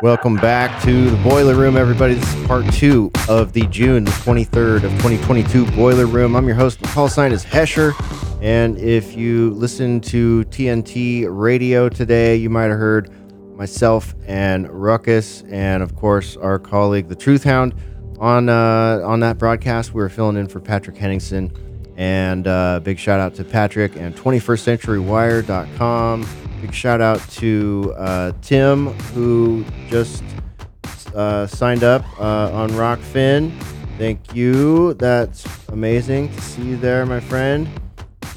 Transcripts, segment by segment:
Welcome back to the Boiler Room, everybody. This is part two of the June the 23rd of 2022 Boiler Room. I'm your host. Call sign is Hesher. And if you listen to TNT radio today, you might have heard myself and Ruckus, and of course, our colleague, the Truth Hound, on, uh, on that broadcast. We were filling in for Patrick Henningsen. And uh, big shout out to Patrick and 21stCenturyWire.com. Big shout out to uh, Tim, who just uh, signed up uh, on Rokfin. Thank you. That's amazing to see you there, my friend.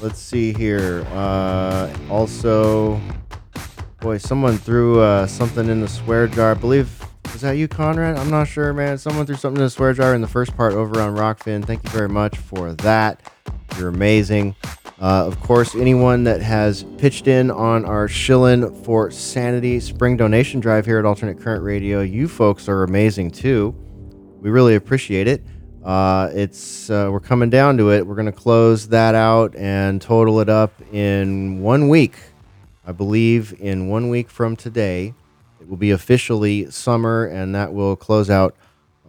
Let's see here. Uh, also, boy, someone threw uh, something in the swear jar. I believe, is that you, Conrad? I'm not sure, man. Someone threw something in the swear jar in the first part over on Rokfin. Thank you very much for that. You're amazing. Uh, of course, anyone that has pitched in on our Shillin for Sanity spring donation drive here at Alternate Current Radio, you folks are amazing too. We really appreciate it. Uh, it's uh, we're coming down to it. We're going to close that out and total it up in one week. I believe in one week from today, it will be officially summer, and that will close out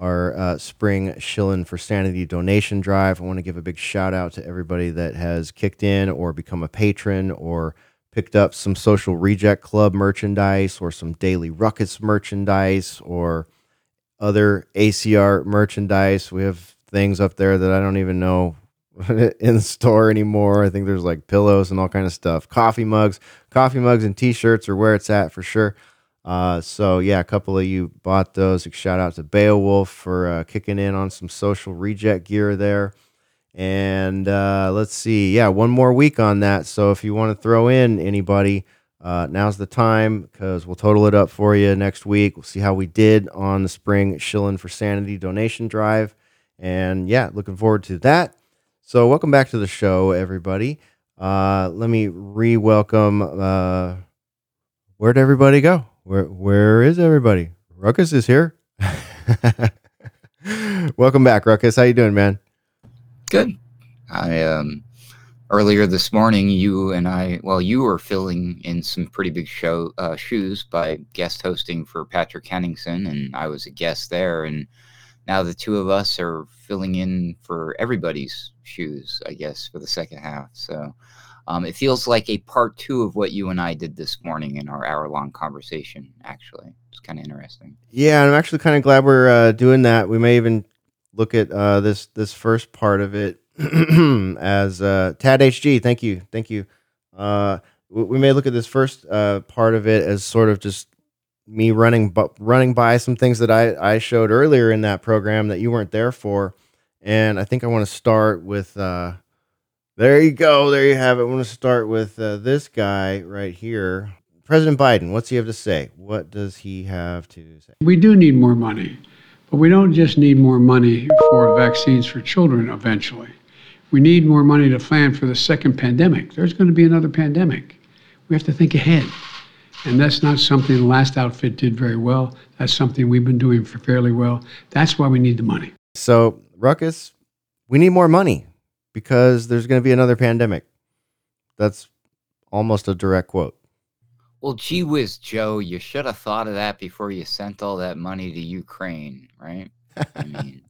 our uh, spring Shillin for Sanity donation drive. I want to give a big shout out to everybody that has kicked in or become a patron or picked up some Social Reject Club merchandise or some Daily Ruckus merchandise or other ACR merchandise. We have things up there that I don't even know in the store anymore. I think there's like pillows and all kind of stuff. Coffee mugs, coffee mugs and t-shirts are where it's at for sure. Uh, so yeah, a couple of you bought those. Shout out to Beowulf for uh, kicking in on some social reject gear there. And uh, let's see, yeah, one more week on that. So if you want to throw in anybody, uh, now's the time because we'll total it up for you next week. We'll see how we did on the spring Shillin for Sanity donation drive. And yeah, looking forward to that. So welcome back to the show, everybody. Uh, let me re-welcome. Uh, where'd everybody go? Where where is everybody? Ruckus is here. Welcome back, Ruckus. How you doing, man? Good. I um earlier this morning, you and I, well, you were filling in some pretty big show uh, shoes by guest hosting for Patrick Henningsen, and I was a guest there, and now the two of us are filling in for everybody's shoes, I guess, for the second half. So um, it feels like a part two of what you and I did this morning in our hour long conversation, actually. It's kind of interesting. Yeah, I'm actually kind of glad we're uh, doing that. We may even look at uh, this this first part of it as uh, Tad HG. Thank you, thank you. Uh, we, we may look at this first uh, part of it as sort of just me running bu- running by some things that I, I showed earlier in that program that you weren't there for, and I think I want to start with. Uh, there you go. There you have it. I want to start with uh, this guy right here. President Biden, what's he have to say? What does he have to say? We do need more money, but we don't just need more money for vaccines for children eventually. We need more money to plan for the second pandemic. There's going to be another pandemic. We have to think ahead. And that's not something the last outfit did very well. That's something we've been doing for fairly well. That's why we need the money. So, Ruckus, we need more money because there's going to be another pandemic. That's almost a direct quote. Well, gee whiz, Joe, you should have thought of that before you sent all that money to Ukraine, right? I mean,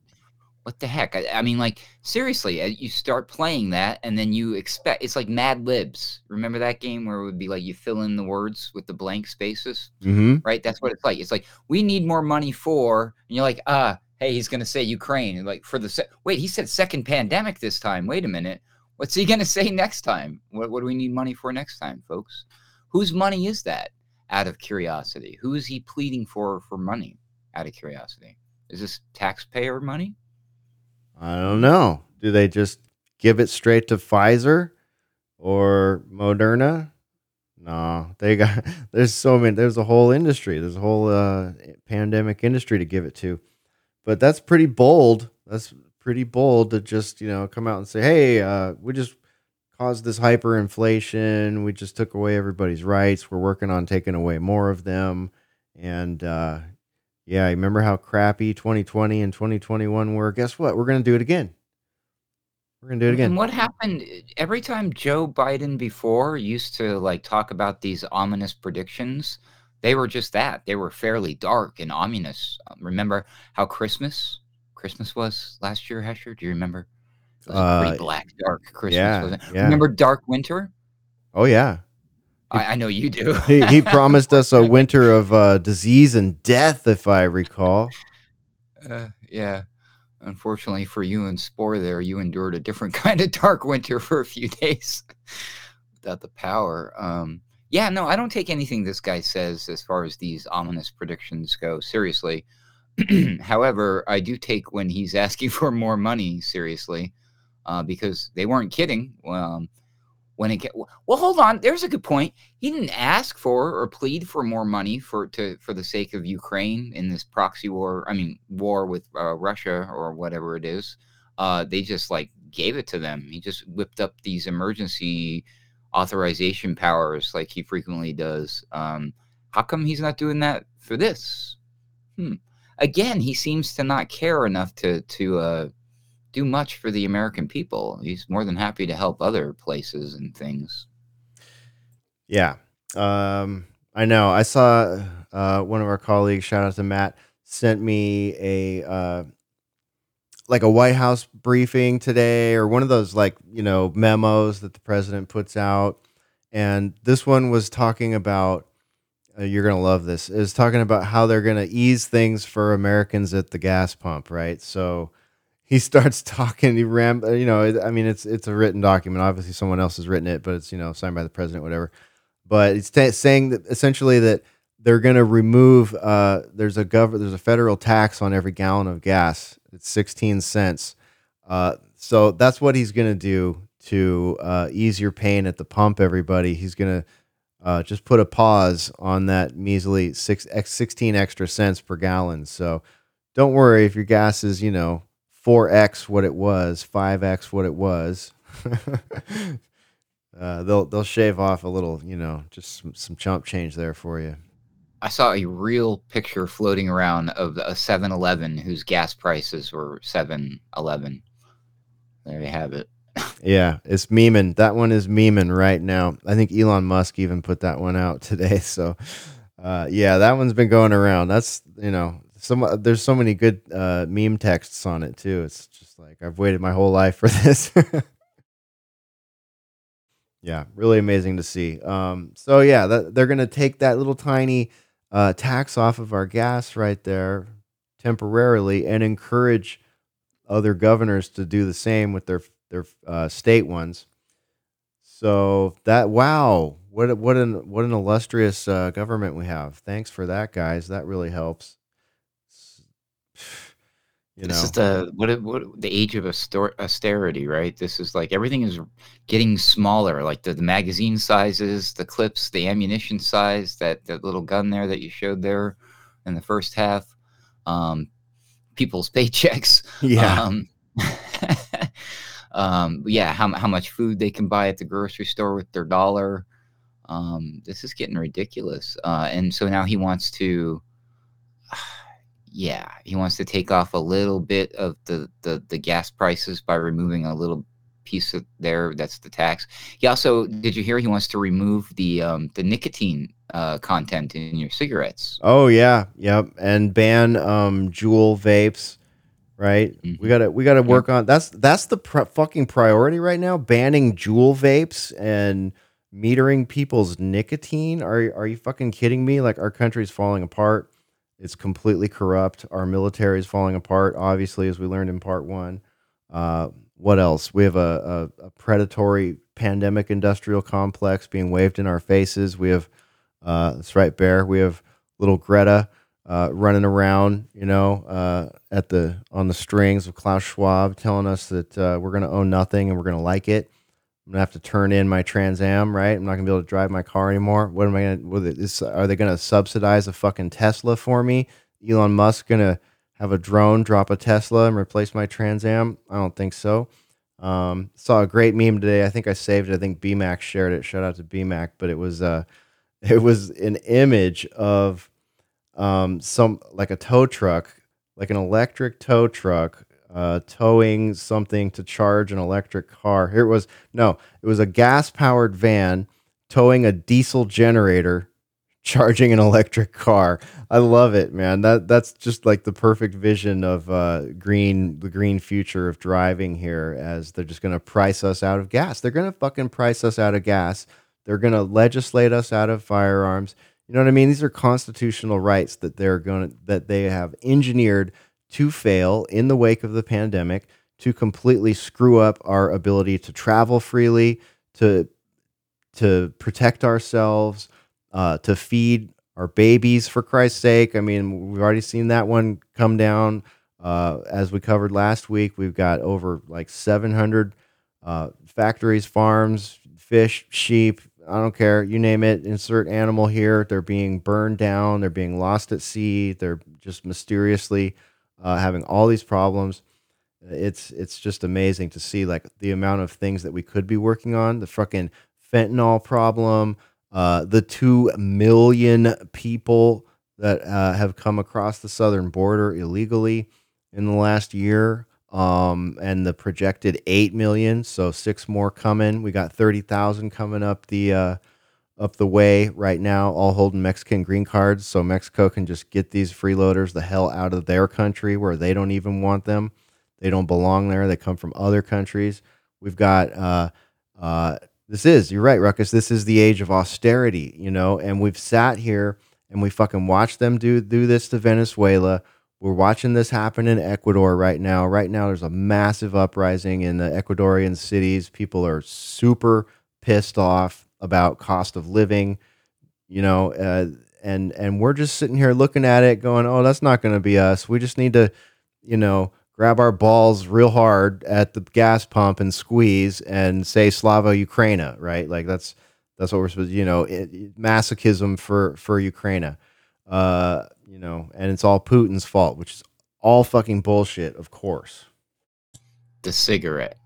what the heck? I, I, mean, like, seriously, uh, you start playing that and then you expect it's like Mad Libs. Remember that game where it would be like you fill in the words with the blank spaces, mm-hmm. right? That's what it's like. It's like, we need more money for, and you're like, ah, hey, he's going to say Ukraine. Like, for the, se- wait, he said second pandemic this time. Wait a minute. What's he going to say next time? What, what do we need money for next time, folks? Whose money is that? out of curiosity? Who is he pleading for for money out of curiosity? Is this taxpayer money? I don't know. Do they just give it straight to Pfizer or Moderna? No, they got. There's so many. There's a whole industry. There's a whole uh, pandemic industry to give it to. But that's pretty bold. That's pretty bold to just you know come out and say, "Hey, uh, we just caused this hyperinflation. We just took away everybody's rights. We're working on taking away more of them." And uh, yeah, remember how crappy 2020 and 2021 were? Guess what? We're gonna do it again. We're gonna do it again. And again. what happened every time Joe Biden before used to like talk about these ominous predictions? They were just that. They were fairly dark and ominous. Um, remember how Christmas Christmas was last year, Hesher? Do you remember? It was a Uh, pretty black, dark Christmas, yeah, wasn't it? yeah. Remember Dark Winter? Oh yeah. I, I know you do. he, he promised us a winter of uh, disease and death, if I recall. Uh, yeah. Unfortunately for you and Spore there, you endured a different kind of dark winter for a few days without the power. Um, yeah, no, I don't take anything this guy says as far as these ominous predictions go seriously. However, I do take when he's asking for more money seriously uh, because they weren't kidding. Um, when it get well, hold on. There's a good point. He didn't ask for or plead for more money for to for the sake of Ukraine in this proxy war. I mean, war with uh, Russia or whatever it is. Uh, they just like gave it to them. He just whipped up these emergency authorization powers like he frequently does. Um, how come he's not doing that for this? Hmm. Again, he seems to not care enough to to uh, do much for the American people. He's more than happy to help other places and things. Yeah. Um, I know. I saw uh, one of our colleagues, shout out to Matt, sent me a uh, like a White House briefing today, or one of those like you know memos that the president puts out. And this one was talking about. Uh, you're gonna love this. Is talking about how they're gonna ease things for Americans at the gas pump, right? So he starts talking. He ram, uh, you know. I mean, it's it's a written document. Obviously, someone else has written it, but it's you know signed by the president, whatever. But it's ta saying that essentially that they're going to remove. Uh, there's a gov. There's a federal tax on every gallon of gas. It's 16 cents. Uh, so that's what he's going to do to uh, ease your pain at the pump. Everybody, he's going to uh, just put a pause on that measly six x 16 extra cents per gallon. So don't worry if your gas is you know 4x what it was, 5x what it was. uh, they'll they'll shave off a little, you know, just some, some chump change there for you. I saw a real picture floating around of a 7-Eleven whose gas prices were 7-Eleven. There you have it. Yeah, it's memeing. That one is memeing right now. I think Elon Musk even put that one out today. So, uh, yeah, that one's been going around. That's you know, some there's so many good uh, meme texts on it too. It's just like I've waited my whole life for this. yeah, really amazing to see. Um, so yeah, that, they're gonna take that little tiny uh, tax off of our gas right there temporarily and encourage other governors to do the same with their their uh, state ones. So that wow, what what an what an illustrious uh, government we have. Thanks for that, guys. That really helps. You this know, is the what, what the age of austerity, right? This is like everything is getting smaller, like the, the magazine sizes, the clips, the ammunition size, that that little gun there that you showed there in the first half, um, people's paychecks. yeah, Um, um, yeah, how, how much food they can buy at the grocery store with their dollar. Um, this is getting ridiculous. Uh, and so now he wants to, yeah, he wants to take off a little bit of the, the, the gas prices by removing a little piece of there. That's the tax. He also, did you hear he wants to remove the, um, the nicotine uh, content in your cigarettes? Oh yeah, yep, and ban um Juul vapes, right? We Mhm. gotta we gotta work on that's that's the pr- fucking priority right now. Banning Juul vapes and metering people's nicotine. Are are you fucking kidding me? Like our country's falling apart. It's completely corrupt. Our military is falling apart. Obviously, as we learned in part one. Uh, what else? We have a, a, a predatory pandemic industrial complex being waved in our faces. We have Uh, that's right, Bear. We have little Greta uh, running around, you know, uh, at the on the strings of Klaus Schwab, telling us that uh, we're going to own nothing and we're going to like it. I'm gonna have to turn in my Trans Am, right? I'm not gonna be able to drive my car anymore. What am I gonna? Is, are they gonna subsidize a fucking Tesla for me? Elon Musk gonna have a drone drop a Tesla and replace my Trans Am? I don't think so. Um, saw a great meme today. I think I saved it. I think BMAC shared it. Shout out to BMAC. But it was uh, it was an image of um, some like a tow truck, like an electric tow truck, uh, towing something to charge an electric car. Here it was. No, it was a gas powered van towing a diesel generator charging an electric car. I love it, man. That that's just like the perfect vision of uh, green, the green future of driving here. As they're just going to price us out of gas. They're going to fucking price us out of gas. They're going to legislate us out of firearms. You know what I mean? These are constitutional rights that they're going to that they have engineered to fail in the wake of the pandemic to completely screw up our ability to travel freely, to to protect ourselves, uh, to feed our babies for Christ's sake. I mean, we've already seen that one come down. Uh, as we covered last week, we've got over like 700 uh, factories, farms, fish, sheep. I don't care. You name it. Insert animal here. They're being burned down. They're being lost at sea. They're just mysteriously uh, having all these problems. It's it's just amazing to see like the amount of things that we could be working on. The fucking fentanyl problem, uh, the two million people that uh, have come across the southern border illegally in the last year, um, and the projected eight million. So six more coming. We got thirty thousand coming up the uh, up the way right now, all holding Mexican green cards. So Mexico can just get these freeloaders the hell out of their country where they don't even want them. They don't belong there. They come from other countries. We've got uh, uh, this is you're right, Ruckus. This is the age of austerity, you know, and we've sat here and we fucking watched them do do this to Venezuela. We're watching this happen in Ecuador right now. Right now, there's a massive uprising in the Ecuadorian cities. People are super pissed off about cost of living, you know, uh, and and we're just sitting here looking at it, going, "Oh, that's not going to be us. We just need to, you know, grab our balls real hard at the gas pump and squeeze and say Slava Ukraina, right? Like that's that's what we're supposed to, you know, it, masochism for for Ukraina. Uh, you know, and it's all Putin's fault, which is all fucking bullshit, of course. The cigarette.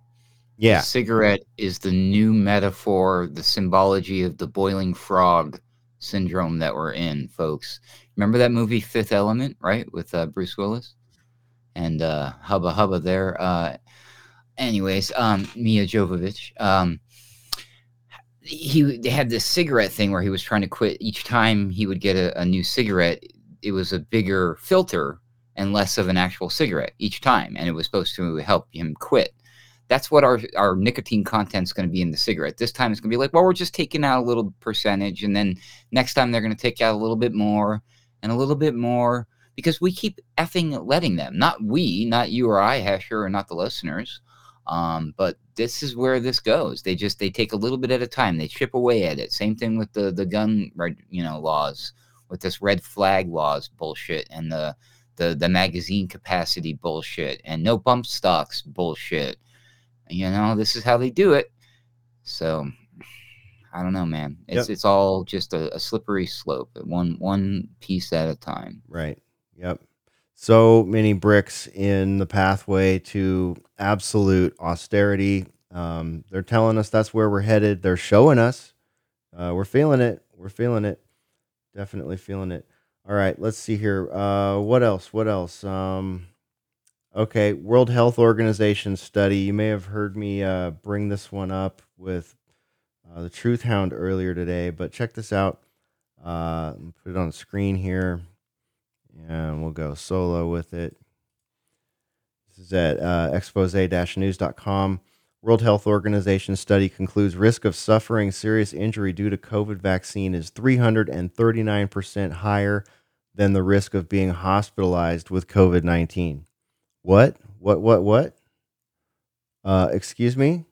Yeah. The cigarette is the new metaphor, the symbology of the boiling frog syndrome that we're in, folks. Remember that movie Fifth Element, right, with uh, Bruce Willis? and uh, Hubba Hubba there. Uh, anyways, um, Mia Jovovich. Um, he they had this cigarette thing where he was trying to quit each time he would get a, a new cigarette. It was a bigger filter and less of an actual cigarette each time, and it was supposed to help him quit. That's what our our nicotine content is going to be in the cigarette. This time it's going to be like, well, we're just taking out a little percentage, and then next time they're going to take out a little bit more and a little bit more because we keep effing letting them. Not we, not you or I, Hesher, or not the listeners. Um, but this is where this goes. They just they take a little bit at a time. They chip away at it. Same thing with the the gun you know laws with this red flag laws bullshit and the the the magazine capacity bullshit and no bump stocks bullshit. You know this is how they do it. So I don't know, man. It's Yep. it's all just a, a slippery slope, one one piece at a time. Right. Yep. So many bricks in the pathway to absolute austerity. Um, they're telling us that's where we're headed. They're showing us. Uh, we're feeling it. We're feeling it. Definitely feeling it. All right. Let's see here. Uh, what else? What else? Um, okay. World Health Organization study. You may have heard me uh, bring this one up with uh, the Truth Hound earlier today, but check this out. Uh, put it on the screen here and we'll go solo with it. This is at uh, expose-news.com. World Health Organization study concludes risk of suffering serious injury due to COVID vaccine is 339% higher than the risk of being hospitalized with COVID 19. What? What? What? What? Uh, excuse me?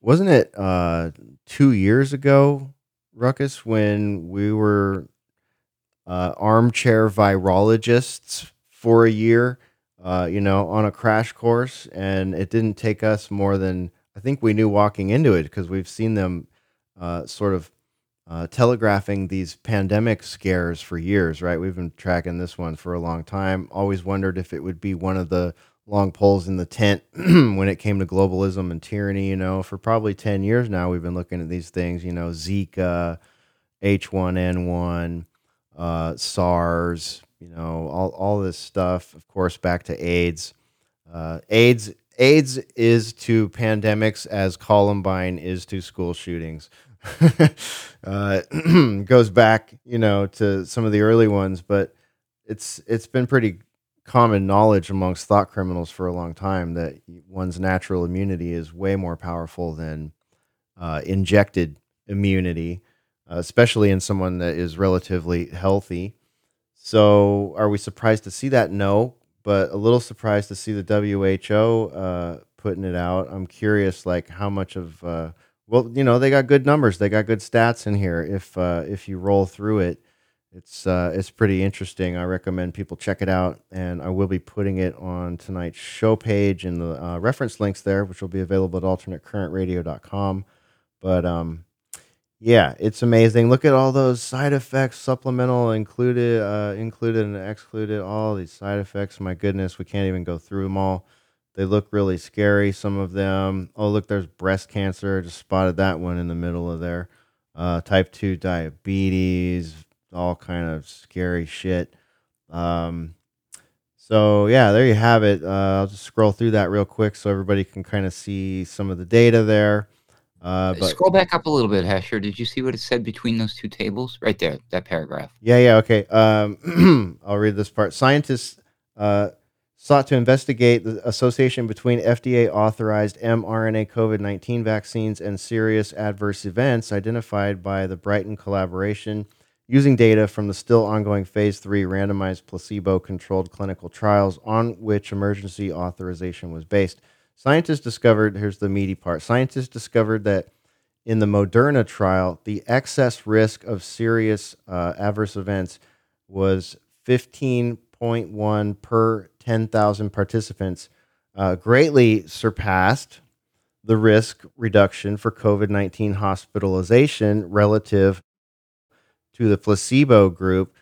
Wasn't it uh, two years ago Ruckus, when we were uh, armchair virologists for a year, uh, you know, on a crash course, and it didn't take us more than I think we knew walking into it because we've seen them uh, sort of uh, telegraphing these pandemic scares for years, right? We've been tracking this one for a long time. Always wondered if it would be one of the long poles in the tent when it came to globalism and tyranny. You know, for probably 10 years now, we've been looking at these things, you know, Zika, H1N1, uh, SARS, you know, all, all this stuff, of course, back to AIDS. Uh, AIDS. AIDS is to pandemics as Columbine is to school shootings. uh, goes back, you know, to some of the early ones, but it's it's been pretty common knowledge amongst thought criminals for a long time that one's natural immunity is way more powerful than uh, injected immunity, uh, especially in someone that is relatively healthy. So, are we surprised to see that? No, but a little surprised to see the WHO uh, putting it out. I'm curious, like how much of uh, well, you know, they got good numbers, they got good stats in here. If uh, if you roll through it, it's uh, it's pretty interesting. I recommend people check it out, and I will be putting it on tonight's show page and the uh, reference links there, which will be available at alternatecurrentradio.com. But um, yeah, it's amazing. Look at all those side effects, supplemental included, uh, included and excluded. All these side effects. My goodness, we can't even go through them all. They look really scary. Some of them. Oh, look, there's breast cancer. Just spotted that one in the middle of there. Uh, type two diabetes, all kind of scary shit. Um, so yeah, there you have it. Uh, I'll just scroll through that real quick so everybody can kind of see some of the data there. Uh, but Scroll back up a little bit, Hesher. Did you see what it said between those two tables? Right there, that paragraph. Yeah, yeah, okay. Um, I'll read this part. Scientists uh, sought to investigate the association between FDA authorized mRNA COVID 19 vaccines and serious adverse events identified by the Brighton collaboration using data from the still ongoing phase three randomized placebo controlled clinical trials on which emergency authorization was based. Scientists discovered here's the meaty part scientists discovered that in the Moderna trial, the excess risk of serious uh, adverse events was 15.1 per 10,000 participants, uh, greatly surpassed the risk reduction for COVID 19 hospitalization relative to the placebo group,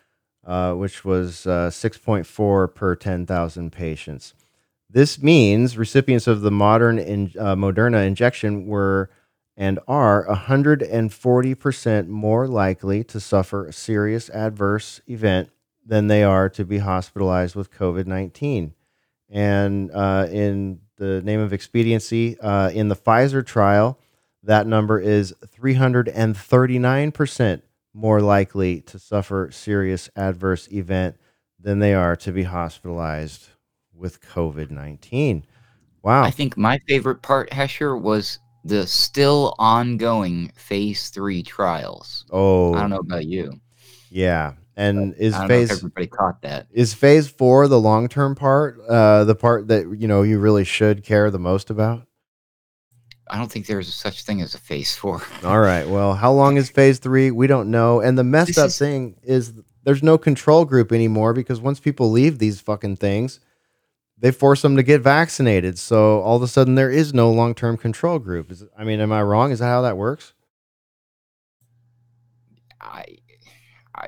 uh, which was uh, 6.4 per 10,000 patients. This means recipients of the modern in, uh, Moderna injection were and are 140% more likely to suffer a serious adverse event than they are to be hospitalized with COVID 19. And uh, in the name of expediency, uh, in the Pfizer trial, that number is 339% more likely to suffer serious adverse event than they are to be hospitalized with COVID 19. Wow. I think my favorite part, Hesher, was the still ongoing phase three trials. Oh, I don't know about you. yeah. And is I don't know if phase everybody caught that. is phase four the long term part? Uh, the part that you know you really should care the most about. I don't think there's such thing as a phase four. All right. Well, how long is phase three? We don't know. And the messed This up is- thing is there's no control group anymore because once people leave these fucking things, they force them to get vaccinated. So all of a sudden there is no long term control group. Is, I mean, am I wrong? Is that how that works? I, I,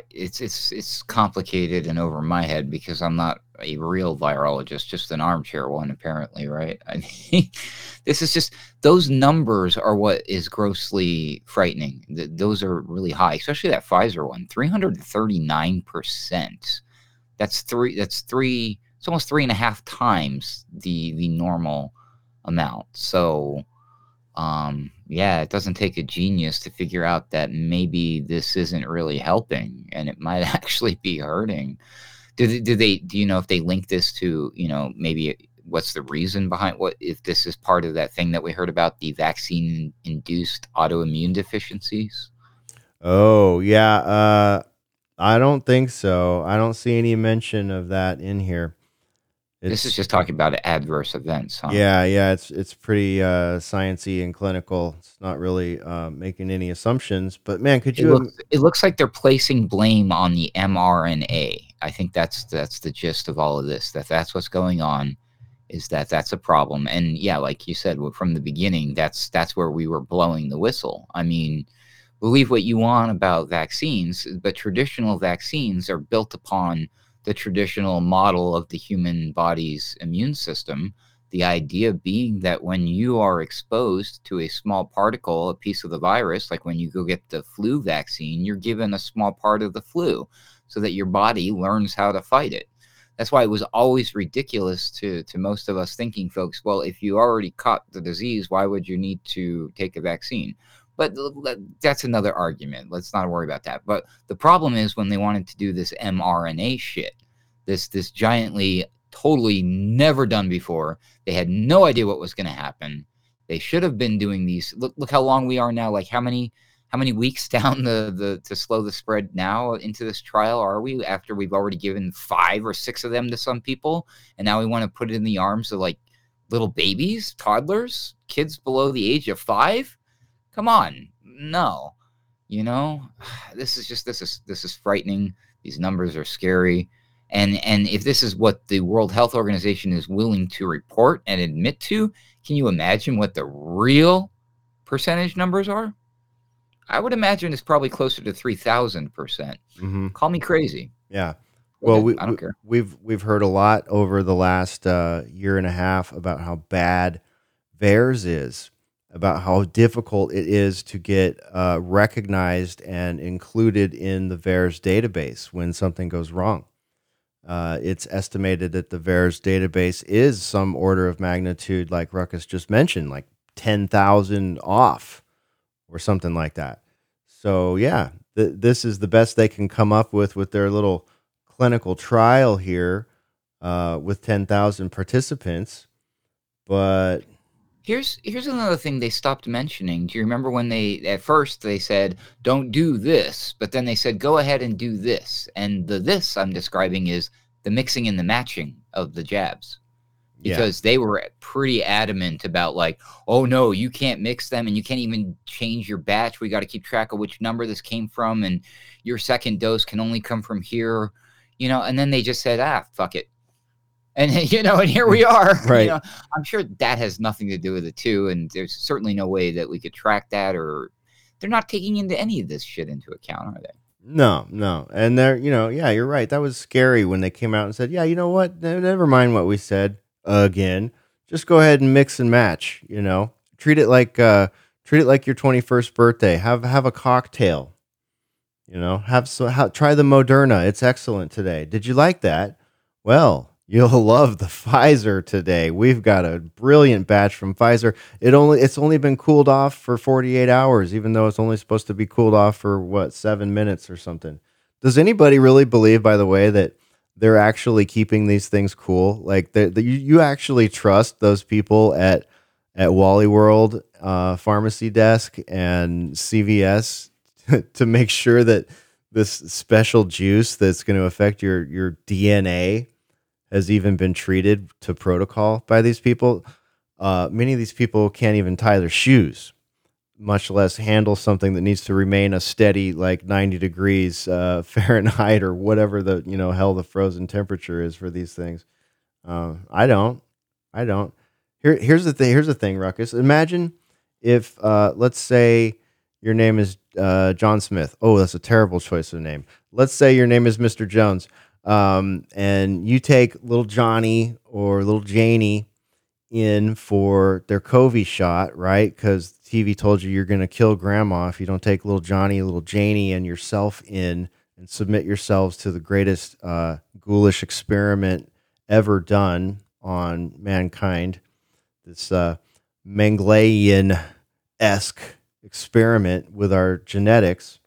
it's it's it's complicated and over my head because I'm not a real virologist, just an armchair one, apparently, right? I mean, this is just those numbers are what is grossly frightening. Th- those are really high, especially that Pfizer one, 339 percent. That's three. That's three. It's almost three and a half times the the normal amount. So um yeah it doesn't take a genius to figure out that maybe this isn't really helping and it might actually be hurting do they, do they do you know if they link this to you know maybe what's the reason behind what if this is part of that thing that we heard about the vaccine induced autoimmune deficiencies Oh, yeah. Uh, I don't think so. I don't see any mention of that in here. This is just talking about adverse events, huh? Yeah, yeah, it's it's pretty uh sciency and clinical. It's not really uh, making any assumptions, but man, could It you looks, it looks like they're placing blame on the mRNA. I think that's that's the gist of all of this. That that's what's going on, is that that's a problem. And yeah, like you said from the beginning, that's that's where we were blowing the whistle. I mean, believe what you want about vaccines, but traditional vaccines are built upon the traditional model of the human body's immune system. The idea being that when you are exposed to a small particle, a piece of the virus, like when you go get the flu vaccine, you're given a small part of the flu so that your body learns how to fight it. That's why it was always ridiculous to, to most of us thinking, folks, well, if you already caught the disease, why would you need to take a vaccine? But that's another argument. Let's not worry about that. But the problem is when they wanted to do this mRNA shit, this this giantly totally never done before. They had no idea what was going to happen. They should have been doing these. Look look how long we are now. Like how many how many weeks down the the to slow the spread now into this trial are we after we've already given five or six of them to some people and now we want to put it in the arms of like little babies, toddlers, kids below the age of 5? Come on. No. You know, this is just this is this is frightening. These numbers are scary. And and if this is what the World Health Organization is willing to report and admit to, can you imagine what the real percentage numbers are? I would imagine it's probably closer to 3000%. Mhm. Call me crazy. Yeah. Well, we, I don't care. We've we've heard a lot over the last uh, year and a half about how bad VAERS is, about how difficult it is to get uh, recognized and included in the VAERS database when something goes wrong. Uh, it's estimated that the VAERS database is some order of magnitude, like Ruckus just mentioned, like ten thousand off or something like that. So yeah, th- this is the best they can come up with with their little clinical trial here uh, with 10,000 participants. But Here's here's another thing they stopped mentioning. Do you remember when they at first they said don't do this, but then they said go ahead and do this. And the this I'm describing is the mixing and the matching of the jabs. yeah, Because they were pretty adamant about like, oh no, you can't mix them and you can't even change your batch. We got to keep track of which number this came from and your second dose can only come from here, you know, and then they just said, ah, fuck it. And you know, and here we are. you Right. know. I'm sure that has nothing to do with it too, and there's certainly no way that we could track that, or they're not taking into any of this shit into account, are they? no, no. And they're, you know, yeah, you're right. That was scary when they came out and said, yeah, you know what? Never mind what we said again. Just go ahead and mix and match, you know, treat it like, uh, treat it like your 21st birthday. Have, have a cocktail, you know, have so, ha try the Moderna. It's excellent today. Did you like that? Well, You'll love the Pfizer today. We've got a brilliant batch from Pfizer. It only it's only been cooled off for 48 hours, even though it's only supposed to be cooled off for what seven minutes or something. Does anybody really believe, by the way, that they're actually keeping these things cool? Like that you, you actually trust those people at at Wally World uh, pharmacy desk and CVS to make sure that this special juice that's going to affect your your DNA has even been treated to protocol by these people. Uh, many of these people can't even tie their shoes, much less handle something that needs to remain a steady like 90 degrees uh, Fahrenheit or whatever the you know hell the frozen temperature is for these things. Uh, I don't. I don't. Here, here's the thing. Here's the thing, Ruckus. Imagine if, uh, let's say, your name is uh, John Smith. Oh, that's a terrible choice of name. Let's say your name is Mr. Jones, um, and you take little Johnny or little Janie in for their COVID shot, right? Because TV told you you're going to kill grandma if you don't take little Johnny, little Janie, and yourself in and submit yourselves to the greatest uh, ghoulish experiment ever done on mankind. This uh, Mengeleyan esque experiment with our genetics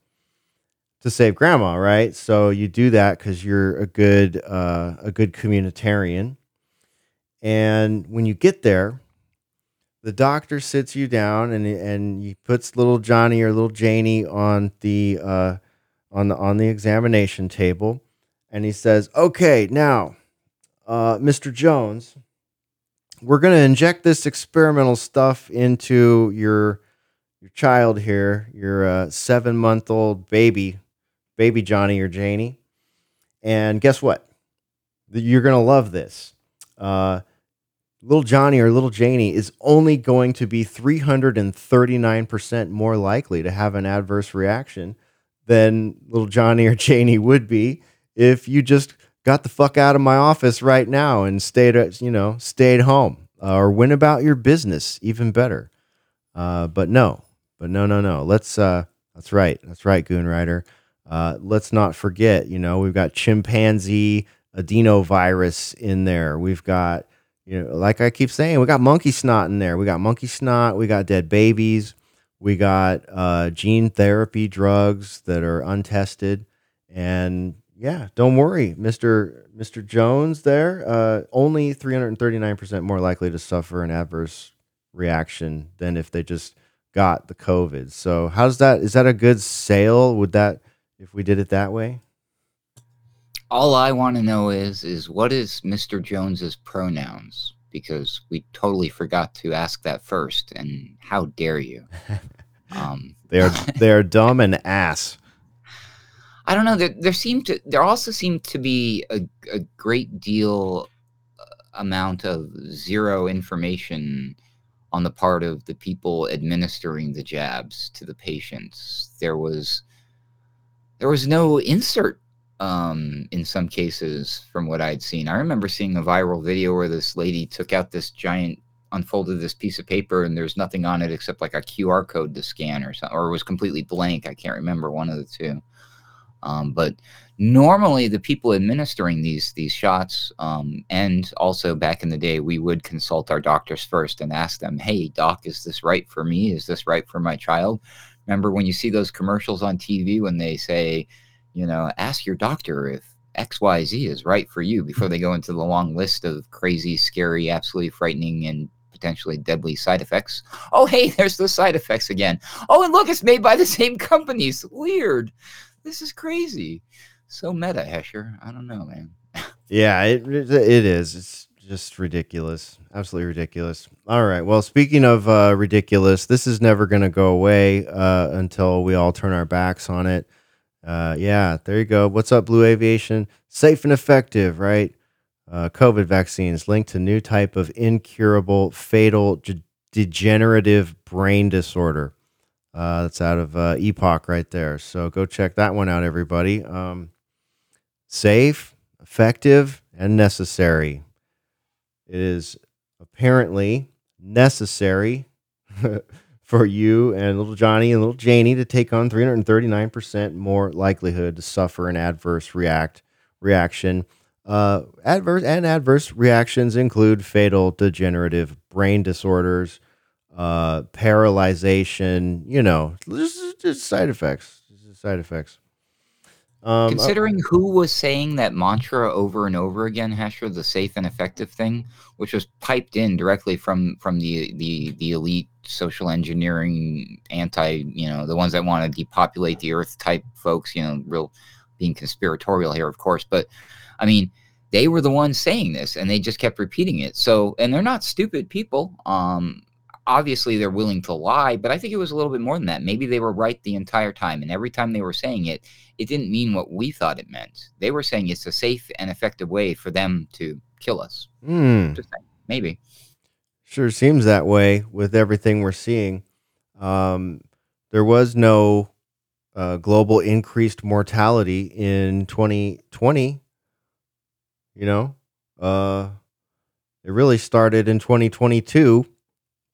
to save grandma, right? So you do that because you're a good uh, a good communitarian, and when you get there, the doctor sits you down and and he puts little Johnny or little Janie on the uh, on the on the examination table, and he says, "Okay, now." uh, Mr. Jones, we're going to inject this experimental stuff into your your child here, your uh, seven month old baby, baby Johnny or Janie. And guess what? You're going to love this. Uh, little Johnny or little Janie is only going to be 339% more likely to have an adverse reaction than little Johnny or Janie would be if you just got the fuck out of my office right now and stayed you know, stayed home uh, or went about your business even better. Uh, but no, but no, no, no. Let's, uh, that's right. That's right, Goon Rider. Uh, let's not forget, you know, we've got chimpanzee adenovirus in there. We've got, you know, like I keep saying, we got monkey snot in there. We got monkey snot. We got dead babies. We got uh, gene therapy drugs that are untested. And yeah, don't worry, Mister Mister Jones. There, uh, only three hundred thirty nine percent more likely to suffer an adverse reaction than if they just got the COVID. So, how's that? Is that a good sale? Would that if we did it that way? All I want to know is is what is Mr. Jones's pronouns because we totally forgot to ask that first and how dare you? Um, They are they are dumb and ass. I don't know. There, there seemed to there also seemed to be a, a great deal uh, amount of zero information on the part of the people administering the jabs to the patients. There was there was no insert um, in some cases from what I'd seen. I remember seeing a viral video where this lady took out this giant unfolded this piece of paper and there's nothing on it except like a QR code to scan or something, or it was completely blank. I can't remember one of the two. Um, but normally, the people administering these these shots, um, and also back in the day, we would consult our doctors first and ask them, "Hey, doc, is this right for me? Is this right for my child?" Remember when you see those commercials on TV when they say, you know, ask your doctor if X Y Z is right for you before they go into the long list of crazy, scary, absolutely frightening, and potentially deadly side effects. Oh, hey, there's those side effects again. Oh, and look, it's made by the same companies. Weird. This is crazy. So meta, Hesher. I don't know, man. Yeah, it it is. It's just ridiculous. Absolutely ridiculous. All right. Well, speaking of uh, ridiculous, this is never going to go away uh, until we all turn our backs on it. Uh, yeah, there you go. What's up, Blue Aviation? Safe and effective, right? Uh, COVID vaccines linked to new type of incurable, fatal, ge- degenerative brain disorder. Uh, that's out of uh, Epoch right there. So go check that one out, everybody. Um, safe, effective, and necessary. It is apparently necessary for you and little Johnny and little Janie to take on 339% more likelihood to suffer an adverse react reaction. Uh, adverse and adverse reactions include fatal degenerative brain disorders, uh, paralyzation. You know, just, just side effects. Just side effects. Um, uh, Considering who was saying that mantra over and over again, Hesher, the safe and effective thing, which was piped in directly from from the the the elite social engineering anti, you know, the ones that want to depopulate the earth type folks, you know, real being conspiratorial here, of course, but I mean, they were the ones saying this and they just kept repeating it. So, and they're not stupid people. Um, obviously they're willing to lie, but I think it was a little bit more than that. Maybe they were right the entire time. And every time they were saying it, it didn't mean what we thought it meant. They were saying it's a safe and effective way for them to kill us. Just saying, maybe. Sure seems that way with everything we're seeing. Um, there was no uh, global increased mortality in 2020. You know, uh, it really started in 2022,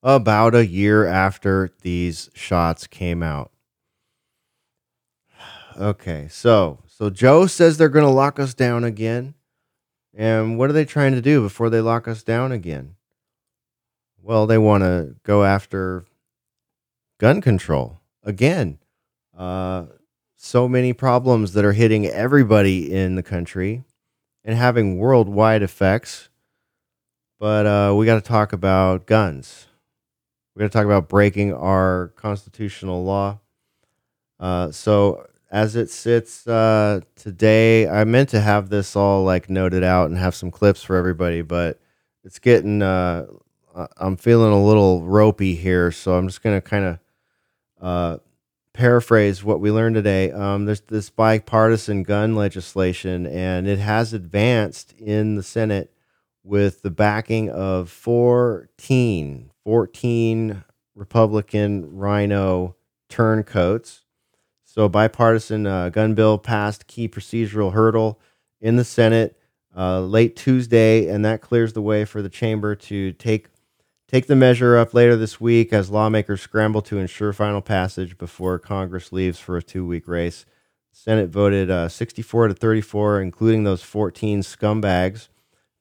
about a year after these shots came out. Okay, so so Joe says they're going to lock us down again. And what are they trying to do before they lock us down again? Well, they want to go after gun control again. Uh, so many problems that are hitting everybody in the country and having worldwide effects. But uh, we got to talk about guns. We got to talk about breaking our constitutional law. Uh, so, as it sits uh, today, I meant to have this all like noted out and have some clips for everybody, but it's getting. Uh, I'm feeling a little ropey here, so I'm just gonna kind of uh, paraphrase what we learned today. Um, there's this bipartisan gun legislation, and it has advanced in the Senate with the backing of 14, 14 Republican rhino turncoats. So, bipartisan uh, gun bill passed key procedural hurdle in the Senate uh, late Tuesday, and that clears the way for the chamber to take take the measure up later this week as lawmakers scramble to ensure final passage before Congress leaves for a two week race. Senate voted uh, 64 to 34, including those 14 scumbags,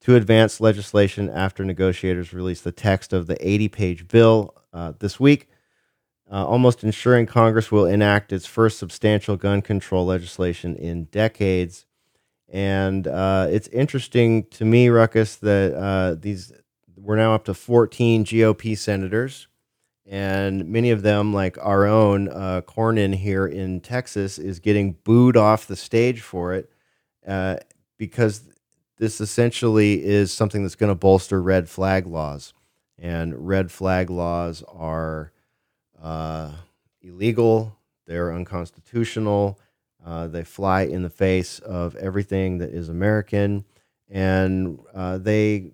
to advance legislation after negotiators released the text of the 80 page bill uh, this week, uh, almost ensuring Congress will enact its first substantial gun control legislation in decades. And uh, it's interesting to me, Ruckus, that uh, these we're now up to 14 GOP senators, and many of them, like our own uh, Cornyn here in Texas, is getting booed off the stage for it uh, because this essentially is something that's going to bolster red flag laws, and red flag laws are uh, illegal. They're unconstitutional. Uh, they fly in the face of everything that is American, and uh, they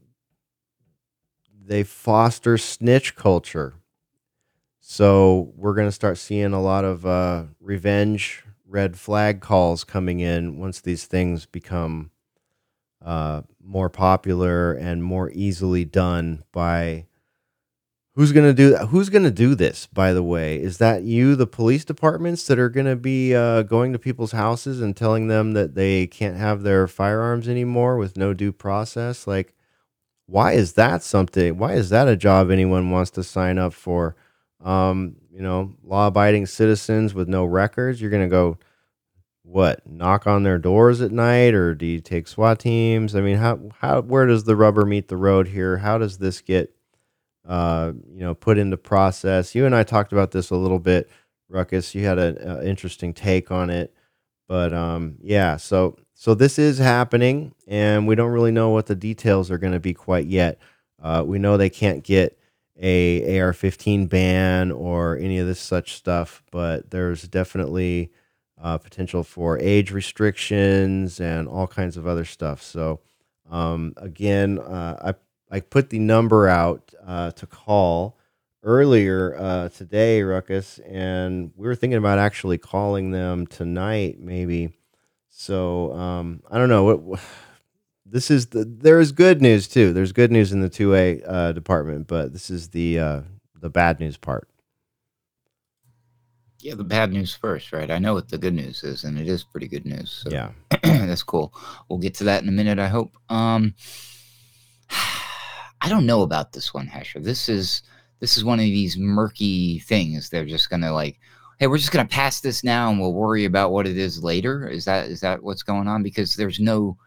they foster snitch culture. So we're going to start seeing a lot of uh, revenge red flag calls coming in once these things become uh, more popular and more easily done by who's to do who's to do this by the way? Is that you the police departments that are to be uh, going to people's houses and telling them that they can't have their firearms anymore with no due process? Like why is that something why is that a job anyone wants to sign up for? Um, you know law abiding citizens with no records you're to go what knock on their doors at night or do you take SWAT teams? I mean how how where does the rubber meet the road here? How does this get uh, you know put into process? You and I talked about this a little bit Ruckus. You had an interesting take on it. But um, yeah so so this is happening, and we don't really know what the details are going to be quite yet. Uh, we know they can't get a AR-15 ban or any of this such stuff, but there's definitely uh, potential for age restrictions and all kinds of other stuff. So um, again, uh, I I put the number out uh, to call earlier uh, today, Ruckus, and we were thinking about actually calling them tonight, maybe. So um, I don't know what. This is the there is good news too. There's good news in the two A uh, department, but this is the uh, the bad news part. Yeah, the bad news first, right? I know what the good news is, and it is pretty good news. So Yeah, that's cool. We'll get to that in a minute, I hope. Um, I don't know about this one, Hesher. This is this is one of these murky things. They're just gonna like, hey, we're just gonna pass this now, and we'll worry about what it is later. Is that is that what's going on? Because there's no,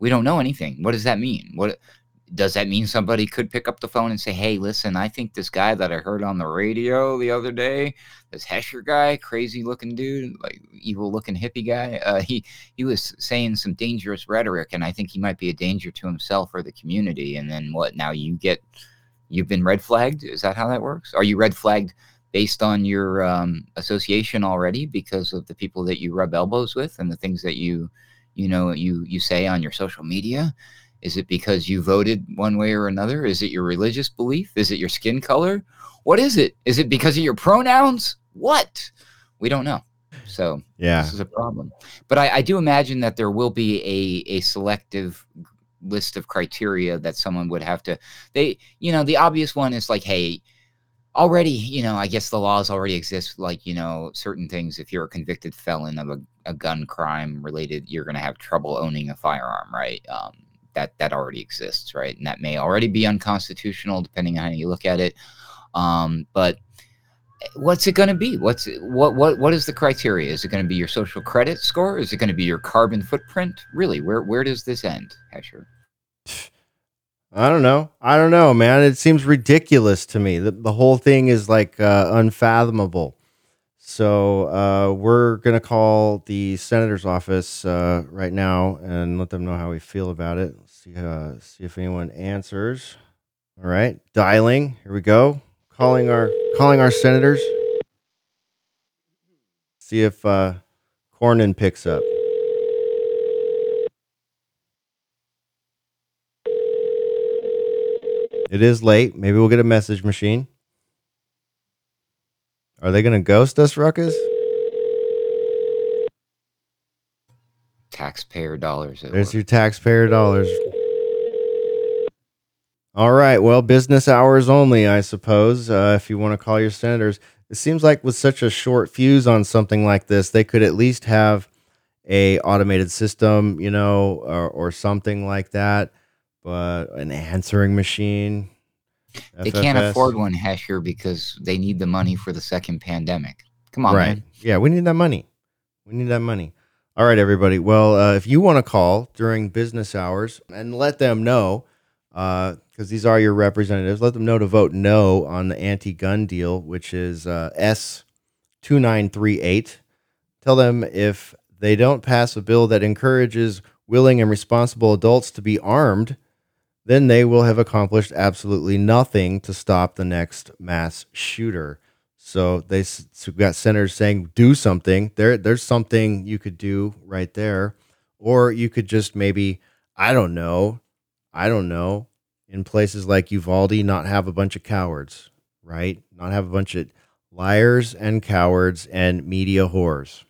we don't know anything. What does that mean? What does that mean? Somebody could pick up the phone and say, hey, listen, I think this guy that I heard on the radio the other day, this Hesher guy, crazy looking dude, like evil looking hippie guy, uh, he he was saying some dangerous rhetoric, and I think he might be a danger to himself or the community. And then what? Now you get you've been red flagged. Is that how that works? Are you red flagged based on your um, association already because of the people that you rub elbows with and the things that you you know you you say on your social media? Is it because you voted one way or another? Is it your religious belief? Is it your skin color? What is it? Is it because of your pronouns? What? We don't know. So yeah, this is a problem. But I, I do imagine that there will be a, a selective list of criteria that someone would have to they you know the obvious one is like hey already you know i guess the laws already exist like you know certain things if you're a convicted felon of a, a gun crime related you're going to have trouble owning a firearm right um, that that already exists right and that may already be unconstitutional depending on how you look at it um, but what's it going to be what's what what what is the criteria is it going to be your social credit score is it going to be your carbon footprint really where where does this end Hesher? I don't know. I don't know, man. It seems ridiculous to me. The, the whole thing is like uh, unfathomable. So uh, we're gonna call the senator's office uh, right now and let them know how we feel about it. See, uh, see if anyone answers. All right, dialing. Here we go. Calling our calling our senators. See if uh, Cornyn picks up. It is late. Maybe we'll get a message machine. Are they gonna ghost us, Ruckus? Taxpayer dollars. There's work. your taxpayer dollars. All right. Well, business hours only, I suppose. Uh, if you want to call your senators, it seems like with such a short fuse on something like this, they could at least have a automated system, you know, or, or something like that. But an answering machine. They can't afford one, Hesher, because they need the money for the second pandemic. Come on, right. man. Yeah, we need that money. We need that money. All right, everybody. Well, uh, if you want to call during business hours and let them know, because these are your representatives, let them know to vote no on the anti-gun deal, which is uh, S two nine three eight. Tell them if they don't pass a bill that encourages willing and responsible adults to be armed, then they will have accomplished absolutely nothing to stop the next mass shooter. So they so got senators saying do something. There, there's something you could do right there, or you could just maybe I don't know, I don't know, in places like Uvalde, not have a bunch of cowards, right? Not have a bunch of liars and cowards and media whores.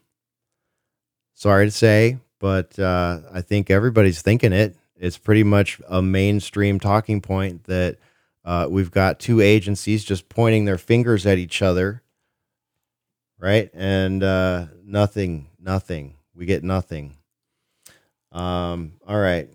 Sorry to say, but uh, I think everybody's thinking it. It's pretty much a mainstream talking point that uh, we've got two agencies just pointing their fingers at each other, right? And uh, nothing, nothing. We get nothing. Um, all right.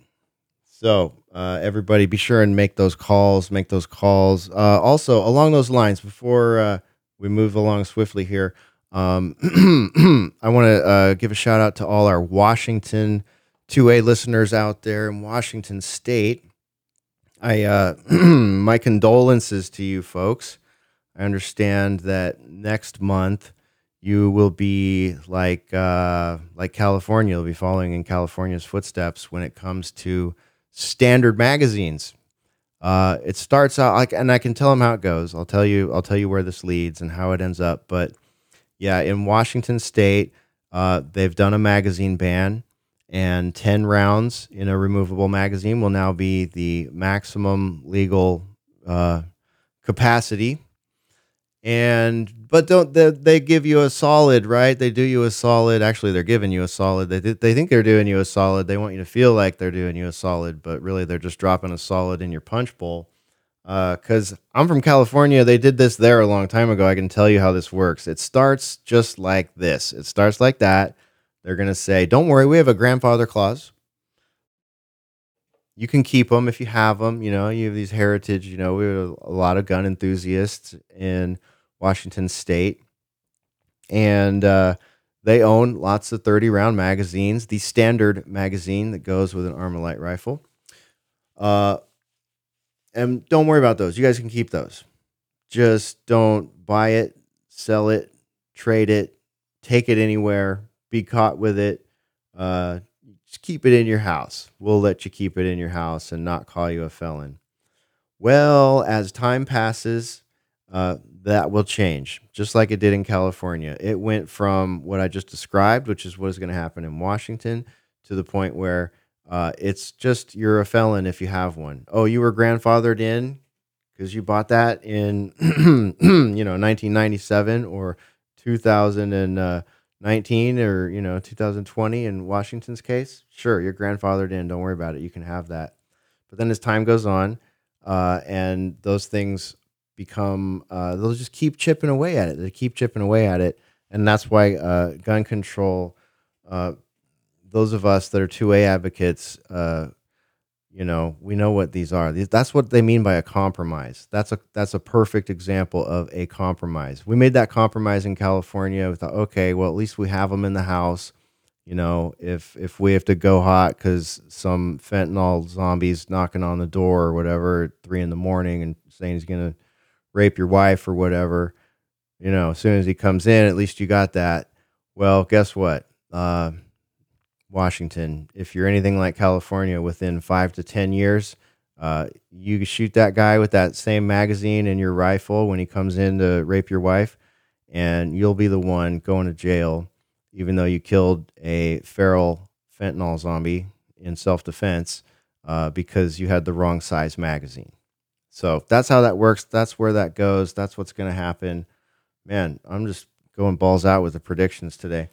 So uh, everybody, be sure and make those calls. Make those calls. Uh, also, along those lines, before uh, we move along swiftly here, um, I want to uh, give a shout out to all our Washington 2A listeners out there in Washington State. I uh, my condolences to you folks. I understand that next month you will be like uh, like California. You'll be following in California's footsteps when it comes to standard magazines. Uh, it starts out like, and I can tell them how it goes. I'll tell you. I'll tell you where this leads and how it ends up. But yeah, in Washington State, uh, they've done a magazine ban, and ten rounds in a removable magazine will now be the maximum legal uh, capacity. And but don't they, they give you a solid right? They do you a solid. Actually, they're giving you a solid. They they think they're doing you a solid. They want you to feel like they're doing you a solid, but really they're just dropping a solid in your punch bowl uh, because I'm from California. They did this there a long time ago. I can tell you how this works. It starts just like this. It starts like that. They're gonna say, "Don't worry, we have a grandfather clause. You can keep them if you have them. You know, you have these heritage. You know, we have a lot of gun enthusiasts in Washington State, and uh, they own lots of 30 round magazines. The standard magazine that goes with an Armalite rifle." Uh, and don't worry about those. You guys can keep those. Just don't buy it, sell it, trade it, take it anywhere, be caught with it. Uh, just keep it in your house. We'll let you keep it in your house and not call you a felon. Well, as time passes, uh, that will change, just like it did in California. It went from what I just described, which is what is going to happen in Washington, to the point where uh, it's just you're a felon if you have one. Oh, you were grandfathered in because you bought that in you know 1997 or 2019 or you know 2020 in Washington's case. Sure, you're grandfathered in. Don't worry about it. You can have that. But then as time goes on, uh, and those things become, uh, they'll just keep chipping away at it. They keep chipping away at it, and that's why uh, gun control. Uh, those of us that are 2A advocates, uh, you know, we know what these are. That's what they mean by a compromise. That's a that's a perfect example of a compromise. We made that compromise in California. We thought, okay, well, at least we have them in the house. You know, if if we have to go hot because some fentanyl zombies knocking on the door or whatever at three in the morning and saying he's gonna rape your wife or whatever, you know, as soon as he comes in, at least you got that. Well, guess what? Uh, Washington, if you're anything like California, within five to 10 years, uh, you shoot that guy with that same magazine in your rifle when he comes in to rape your wife, and you'll be the one going to jail, even though you killed a feral fentanyl zombie in self defense uh, because you had the wrong size magazine. So that's how that works. That's where that goes. That's what's going to happen. Man, I'm just going balls out with the predictions today.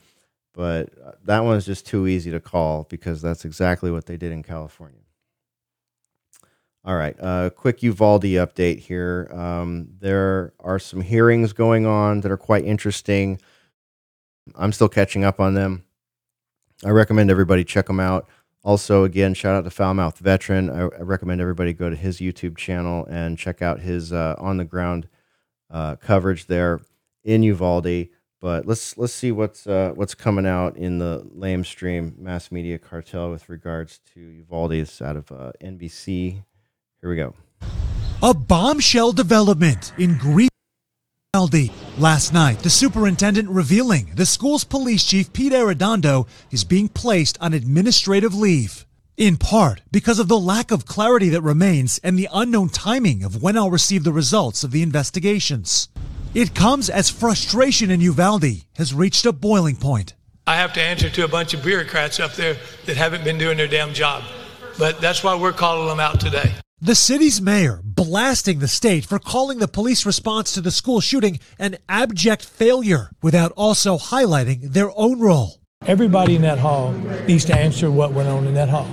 But uh, that one's just too easy to call because that's exactly what they did in California. All right, uh, quick Uvalde update here. Um, there are some hearings going on that are quite interesting. I'm still catching up on them. I recommend everybody check them out. Also, again, shout out to Foulmouth Veteran. I, I recommend everybody go to his YouTube channel and check out his uh, on the ground uh, coverage there in Uvalde. But let's let's see what's uh, what's coming out in the lamestream mass media cartel with regards to Uvalde. It's out of uh, NBC. Here we go. A bombshell development in Green Valley. Last night, the superintendent revealing the school's police chief, Pete Arredondo, is being placed on administrative leave. In part because of the lack of clarity that remains and the unknown timing of when I'll receive the results of the investigations. It comes as frustration in Uvalde has reached a boiling point. I have to answer to a bunch of bureaucrats up there that haven't been doing their damn job. But that's why we're calling them out today. The city's mayor blasting the state for calling the police response to the school shooting an abject failure without also highlighting their own role. Everybody in that hall needs to answer what went on in that hall.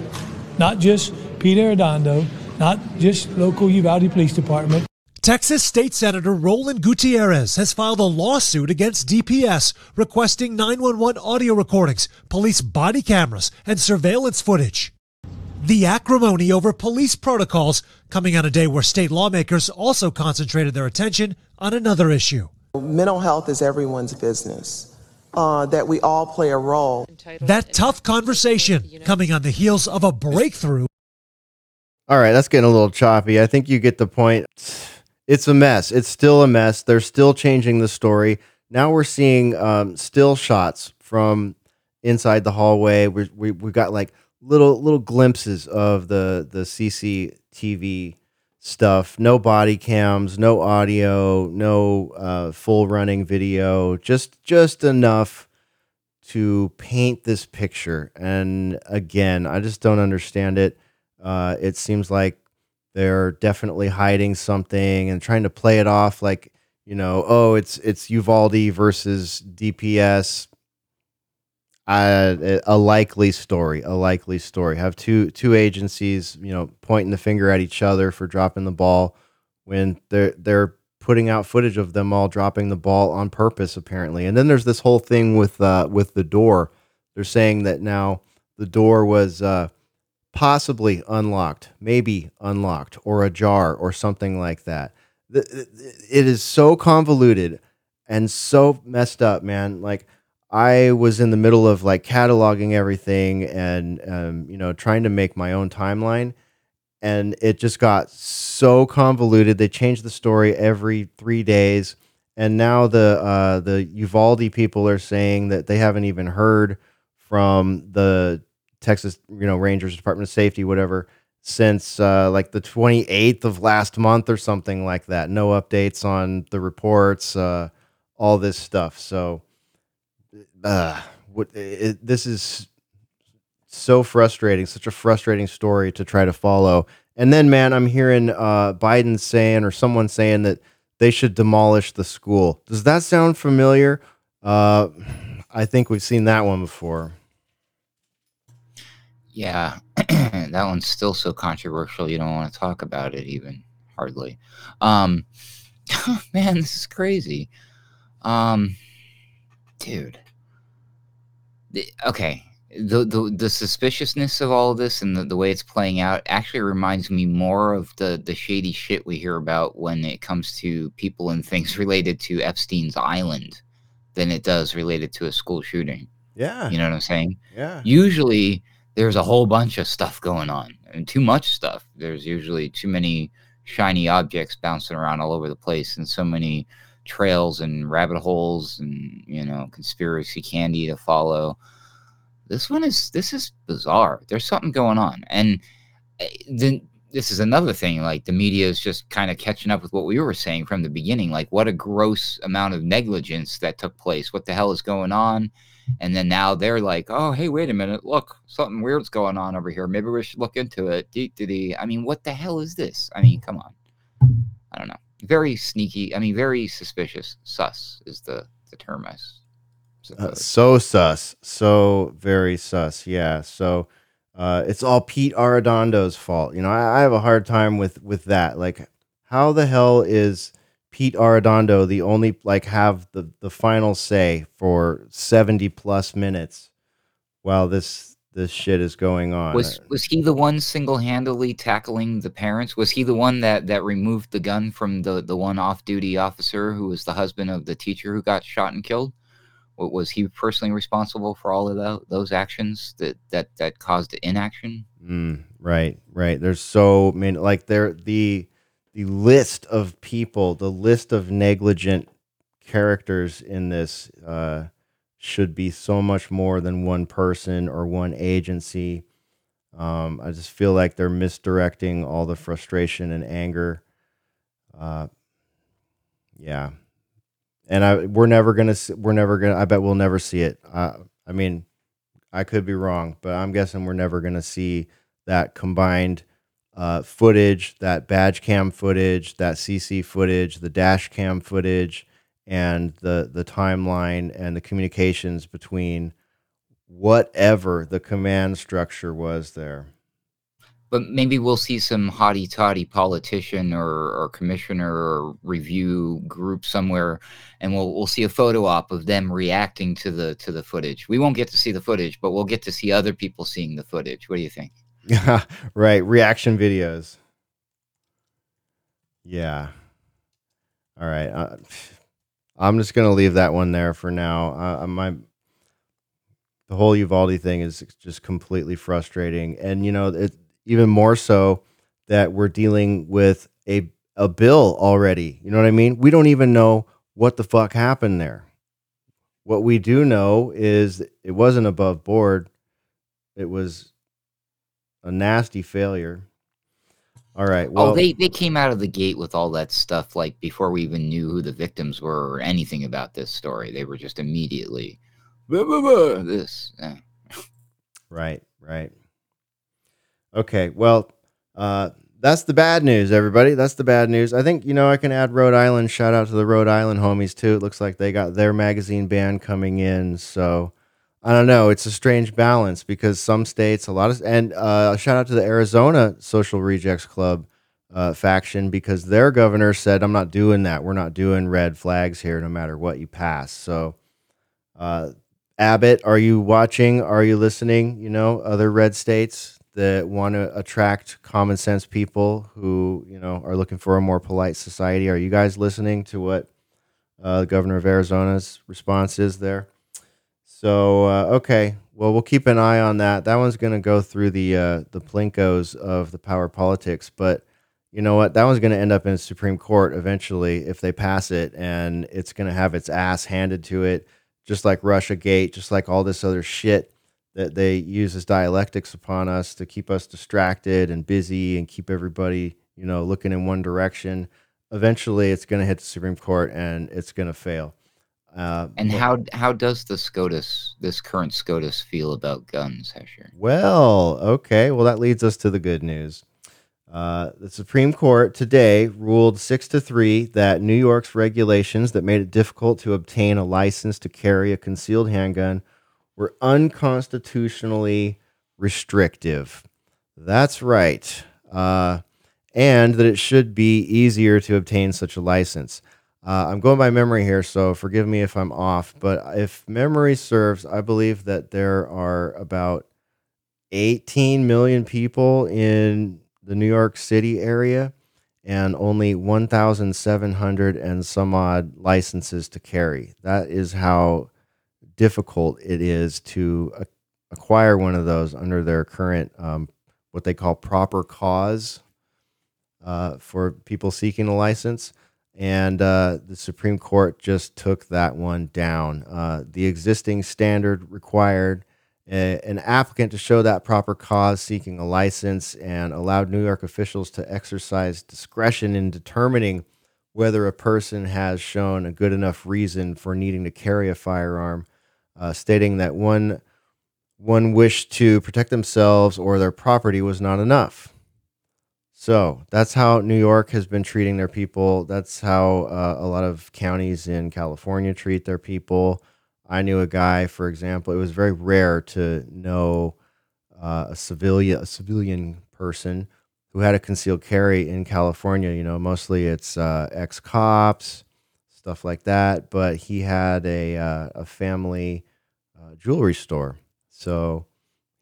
Not just Pete Arredondo, not just local Uvalde Police Department. Texas State Senator Roland Gutierrez has filed a lawsuit against DPS requesting 911 audio recordings, police body cameras, and surveillance footage. The acrimony over police protocols coming on a day where state lawmakers also concentrated their attention on another issue. Mental health is everyone's business. Uh, that we all play a role. That tough conversation coming on the heels of a breakthrough. All right, that's getting a little choppy. I think you get the point. It's a mess. It's still a mess. They're still changing the story. Now we're seeing um, still shots from inside the hallway. we we we got like little little glimpses of the the CCTV stuff. No body cams, no audio, no uh, full running video. Just just enough to paint this picture. And again, I just don't understand it. Uh, it seems like they're definitely hiding something and trying to play it off like you know, oh, it's it's Uvalde versus DPS a, a likely story, a likely story. Have two two agencies, you know, pointing the finger at each other for dropping the ball when they're they're putting out footage of them all dropping the ball on purpose, apparently. And then there's this whole thing with uh, with the door. They're saying that now the door was uh, possibly unlocked, maybe unlocked, or ajar, or something like that. It is so convoluted and so messed up, man. Like I was in the middle of like cataloging everything and um, you know trying to make my own timeline, and it just got so convoluted. They changed the story every three days, and now the uh, the Uvalde people are saying that they haven't even heard from the Texas you know Rangers Department of Safety whatever since uh, like the 28th of last month or something like that. No updates on the reports, uh, all this stuff. So uh, what it, this is so frustrating, such a frustrating story to try to follow. And then, man, I'm hearing uh, Biden saying or someone saying that they should demolish the school. Does that sound familiar? Uh, I think we've seen that one before. Yeah, that one's still so controversial. You don't want to talk about it, even hardly. Um, man, this is crazy. Um, dude okay the, the the suspiciousness of all of this and the, the way it's playing out actually reminds me more of the the shady shit we hear about when it comes to people and things related to Epstein's island than it does related to a school shooting. Yeah. You know what I'm saying? Yeah. Usually there's a whole bunch of stuff going on and too much stuff. There's usually too many shiny objects bouncing around all over the place and so many trails and rabbit holes and you know conspiracy candy to follow. This one is this is bizarre. There's something going on, and eh, then this is another thing. Like the media is just kind of catching up with what we were saying from the beginning. Like what a gross amount of negligence that took place. What the hell is going on? And then now they're like, oh, hey, wait a minute. Look, something weird's going on over here. Maybe we should look into it. I mean, what the hell is this? I mean, come on. I don't know. Very sneaky. I mean, very suspicious. Sus is the, the term I uh, so sus. So very sus. Yeah. So uh, it's all Pete Arredondo's fault. You know, I, I have a hard time with with that. Like, how the hell is Pete Arredondo the only like have the the final say for 70 plus minutes while this this shit is going on. Was was he the one single-handedly tackling the parents? Was he the one that that removed the gun from the the one off-duty officer who was the husband of the teacher who got shot and killed? Was he personally responsible for all of the, those actions that that that caused inaction? Mm, right, right. There's so many like there the the list of people, the list of negligent characters in this uh, should be so much more than one person or one agency. Um, I just feel like they're misdirecting all the frustration and anger. Uh, yeah, and I we're never gonna we're never gonna I bet we'll never see it. Uh, I mean, I could be wrong, but I'm guessing we're never gonna see that combined uh, footage, that badge cam footage, that CC footage, the dash cam footage, and the the timeline and the communications between whatever the command structure was there. But maybe we'll see some hotty toddy politician or, or commissioner or review group somewhere, and we'll we'll see a photo op of them reacting to the to the footage. We won't get to see the footage, but we'll get to see other people seeing the footage. What do you think? Yeah, right. Reaction videos. Yeah. All right. Uh, I'm just gonna leave that one there for now. Uh, uh, my the whole Uvalde thing is just completely frustrating, and you know, it even more so that we're dealing with a a bill already. You know what I mean? We don't even know what the fuck happened there. What we do know is it wasn't above board. It was a nasty failure. All right. Oh, well, oh, they they came out of the gate with all that stuff like before we even knew who the victims were or anything about this story. They were just immediately blah, blah, blah, this. Yeah. Right. Right. Okay. Well, uh, that's the bad news, everybody. That's the bad news. I think you know I can add Rhode Island. Shout out to the Rhode Island homies too. It looks like they got their magazine ban coming in. So I don't know. It's a strange balance because some states, a lot of, and uh, shout out to the Arizona Social Rejects Club uh, faction because their governor said, "I'm not doing that. We're not doing red flags here, no matter what you pass." So, uh, Abbott, are you watching? Are you listening? You know, other red states that want to attract common sense people who you know are looking for a more polite society. Are you guys listening to what uh, the governor of Arizona's response is there? So uh, okay, well we'll keep an eye on that. That one's going to go through the uh, the plinkos of the power politics, but you know what? That one's going to end up in the Supreme Court eventually if they pass it, and it's going to have its ass handed to it, just like Russia Gate, just like all this other shit that they use as dialectics upon us to keep us distracted and busy and keep everybody you know looking in one direction. Eventually, it's going to hit the Supreme Court and it's going to fail. Uh, and but, how how does the SCOTUS, this current SCOTUS, feel about guns, Hesher? Well, okay. Well, that leads us to the good news. Uh, the Supreme Court today ruled six to three that New York's regulations that made it difficult to obtain a license to carry a concealed handgun were unconstitutionally restrictive. That's right. Uh, and that it should be easier to obtain such a license. Uh, I'm going by memory here, so forgive me if I'm off. But if memory serves, I believe that there are about 18 million people in the New York City area and only 1,700 and some odd licenses to carry. That is how difficult it is to acquire one of those under their current, um, what they call proper cause uh, for people seeking a license and uh, the Supreme Court just took that one down. Uh, the existing standard required a, an applicant to show that proper cause seeking a license and allowed New York officials to exercise discretion in determining whether a person has shown a good enough reason for needing to carry a firearm, uh, stating that one one wished to protect themselves or their property was not enough. So that's how New York has been treating their people. That's how uh, a lot of counties in California treat their people. I knew a guy, for example. It was very rare to know uh, a civilian, a civilian person who had a concealed carry in California. You know, mostly it's uh, ex cops, stuff like that. But he had a uh, a family uh, jewelry store, so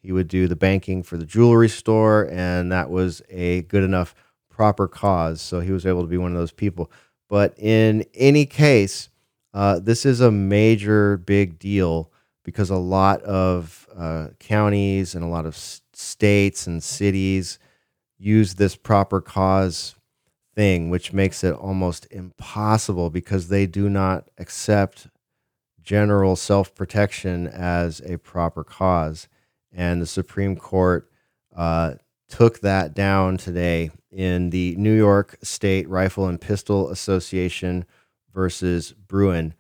he would do the banking for the jewelry store, and that was a good enough proper cause. So he was able to be one of those people. But in any case, uh, this is a major big deal because a lot of uh, counties and a lot of s- states and cities use this proper cause thing, which makes it almost impossible because they do not accept general self protection as a proper cause and the Supreme Court uh, took that down today in the New York State Rifle and Pistol Association versus Bruen,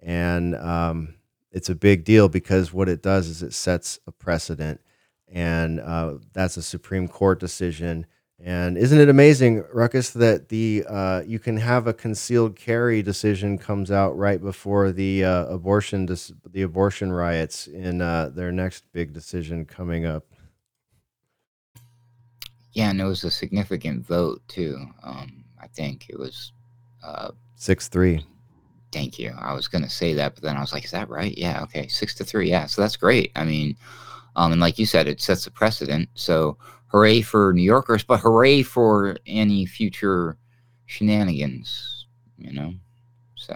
and um, it's a big deal because what it does is it sets a precedent, and uh, that's a Supreme Court decision. And isn't it amazing, Ruckus, that the uh, you can have a concealed carry decision comes out right before the uh, abortion dis- the abortion riots in uh, their next big decision coming up. Yeah, and it was a significant vote too. Um, I think it was. Uh, Six three. thank you. I was gonna say that, but then I was like, "Is that right?" Yeah. Okay. Six to three. Yeah. So that's great. I mean, um, and like you said, it sets a precedent. So hooray for New Yorkers, but hooray for any future shenanigans. You know. So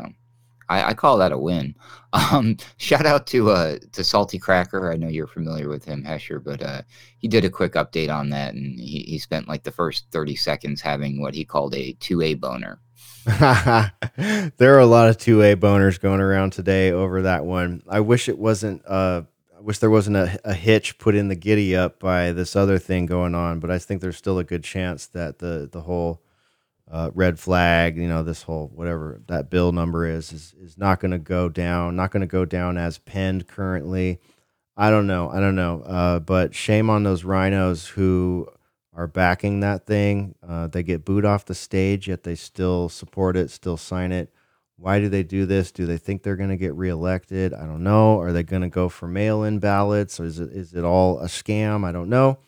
I, I call that a win. Um, shout out to uh to Salty Cracker. I know you're familiar with him, Hesher, but uh, he did a quick update on that, and he, he spent like the first 30 seconds having what he called a 2A boner. there are a lot of two A boners going around today over that one. I wish it wasn't. Uh, I wish there wasn't a, a hitch put in the giddy up by this other thing going on, but I think there's still a good chance that the the whole uh, red flag, you know, this whole whatever that bill number is, is is not going to go down. Not going to go down as penned currently. I don't know. I don't know. Uh, but shame on those rhinos who are backing that thing. Uh, they get booed off the stage, yet they still support it, still sign it. Why do they do this? Do they think they're going to get reelected? I don't know. Are they going to go for mail-in ballots, or is it is it all a scam? I don't know.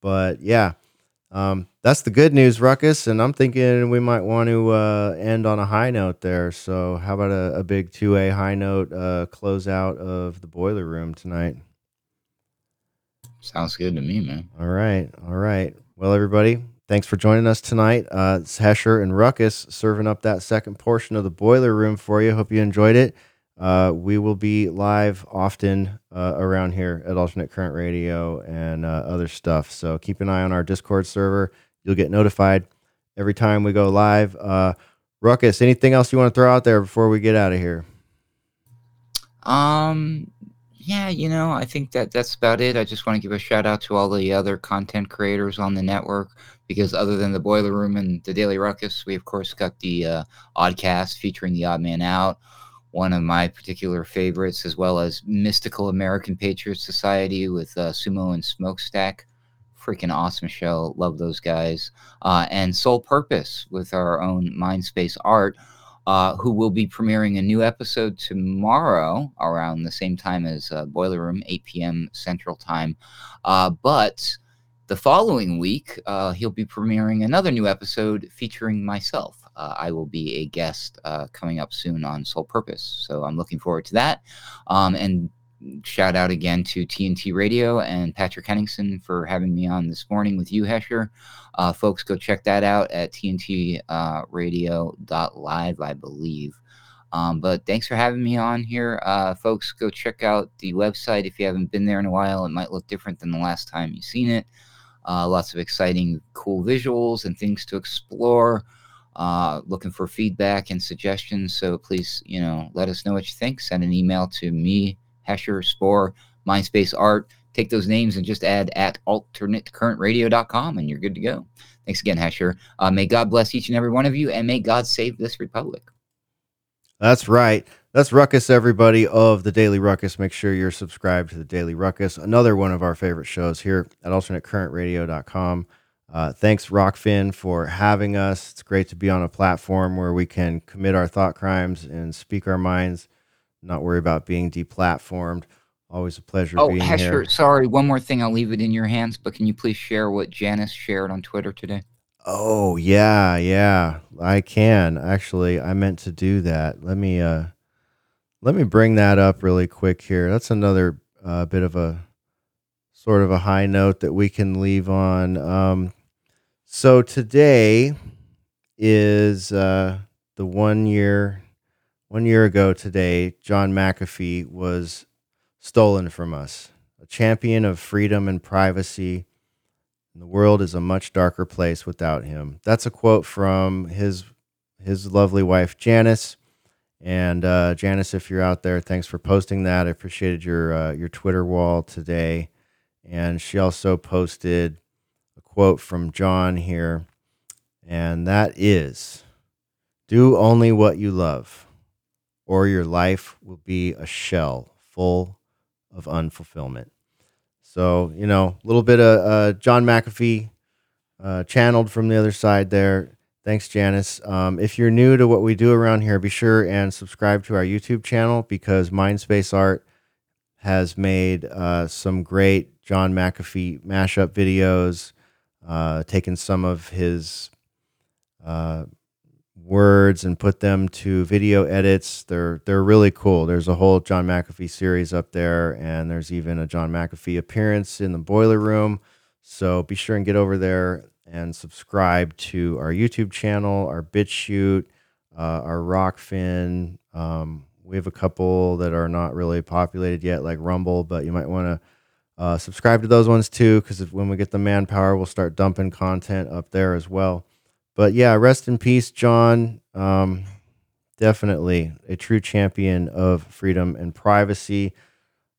But yeah, um, that's the good news, Ruckus. And I'm thinking we might want to uh, end on a high note there. So how about a, a big two A high note uh, close out of the boiler room tonight? Sounds good to me, man. All right. All right. Well, everybody, thanks for joining us tonight. Uh, it's Hesher and Ruckus serving up that second portion of the boiler room for you. Hope you enjoyed it. Uh, we will be live often uh, around here at Alternate Current Radio and uh, other stuff. So keep an eye on our Discord server. You'll get notified every time we go live. Uh, Ruckus, anything else you want to throw out there before we get out of here? Um, yeah, you know, I think that that's about it. I just want to give a shout out to all the other content creators on the network because other than the Boiler Room and the Daily Ruckus, we of course got the uh, Oddcast featuring the Odd Man Out, one of my particular favorites, as well as Mystical American Patriot Society with uh, Sumo and Smokestack. Freaking awesome show. Love those guys. Uh, and Soul Purpose with our own Mindspace Art, uh, who will be premiering a new episode tomorrow around the same time as uh, Boiler Room, 8 p.m. Central Time. Uh, but the following week, uh, he'll be premiering another new episode featuring myself. Uh, I will be a guest uh, coming up soon on Soul Purpose. So I'm looking forward to that. Um, and shout out again to TNT Radio and Patrick Henningsen for having me on this morning with you, Hesher. Uh, folks, go check that out at tntradio.live, I believe. Um, but thanks for having me on here. Uh, folks, go check out the website if you haven't been there in a while. It might look different than the last time you've seen it. Uh, lots of exciting, cool visuals and things to explore. Uh, looking for feedback and suggestions. So please, you know, let us know what you think. Send an email to me, Hesher, Spore, Mindspace Art. Take those names and just add at alternatecurrentradio.com and you're good to go. Thanks again, Hesher. Uh, may God bless each and every one of you and may God save this republic. That's right. That's Ruckus, everybody of the Daily Ruckus. Make sure you're subscribed to the Daily Ruckus, another one of our favorite shows here at alternatecurrentradio.com. Uh, thanks, Rokfin, for having us. It's great to be on a platform where we can commit our thought crimes and speak our minds, not worry about being deplatformed. Always a pleasure Oh, being Hesher, here. sorry, one more thing. I'll leave it in your hands, but can you please share what Janice shared on Twitter today? Oh yeah, yeah. I can actually. I meant to do that. Let me uh, let me bring that up really quick here. That's another uh, bit of a sort of a high note that we can leave on. Um, so today is uh, the one year one year ago today. John McAfee was stolen from us. A champion of freedom and privacy and the world is a much darker place without him. That's a quote from his his lovely wife Janice. And uh, Janice, if you're out there, thanks for posting that. I appreciated your uh, your Twitter wall today. And she also posted a quote from John here, and that is, "Do only what you love, or your life will be a shell full of unfulfillment." So, you know, a little bit of uh, John McAfee uh, channeled from the other side there. Thanks, Janice. Um, if you're new to what we do around here, be sure and subscribe to our YouTube channel because Mindspace Art has made uh, some great John McAfee mashup videos, uh, taken some of his uh, words and put them to video edits. They're they're really cool. There's a whole John McAfee series up there, and there's even a John McAfee appearance in the boiler room. So be sure and get over there and subscribe to our YouTube channel, our BitChute, uh, our Rokfin. Um, we have a couple that are not really populated yet, like Rumble, but you might want to uh, subscribe to those ones too, because when we get the manpower, we'll start dumping content up there as well but yeah, rest in peace, John. Um, definitely a true champion of freedom and privacy.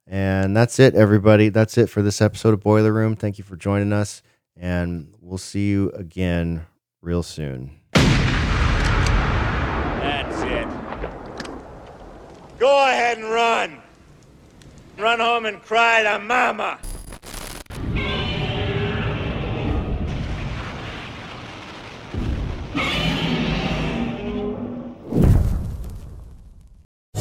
And that's it, everybody. That's it for this episode of Boiler Room. Thank you for joining us, and we'll see you again real soon. That's it. Go ahead and run. Run home and cry to mama.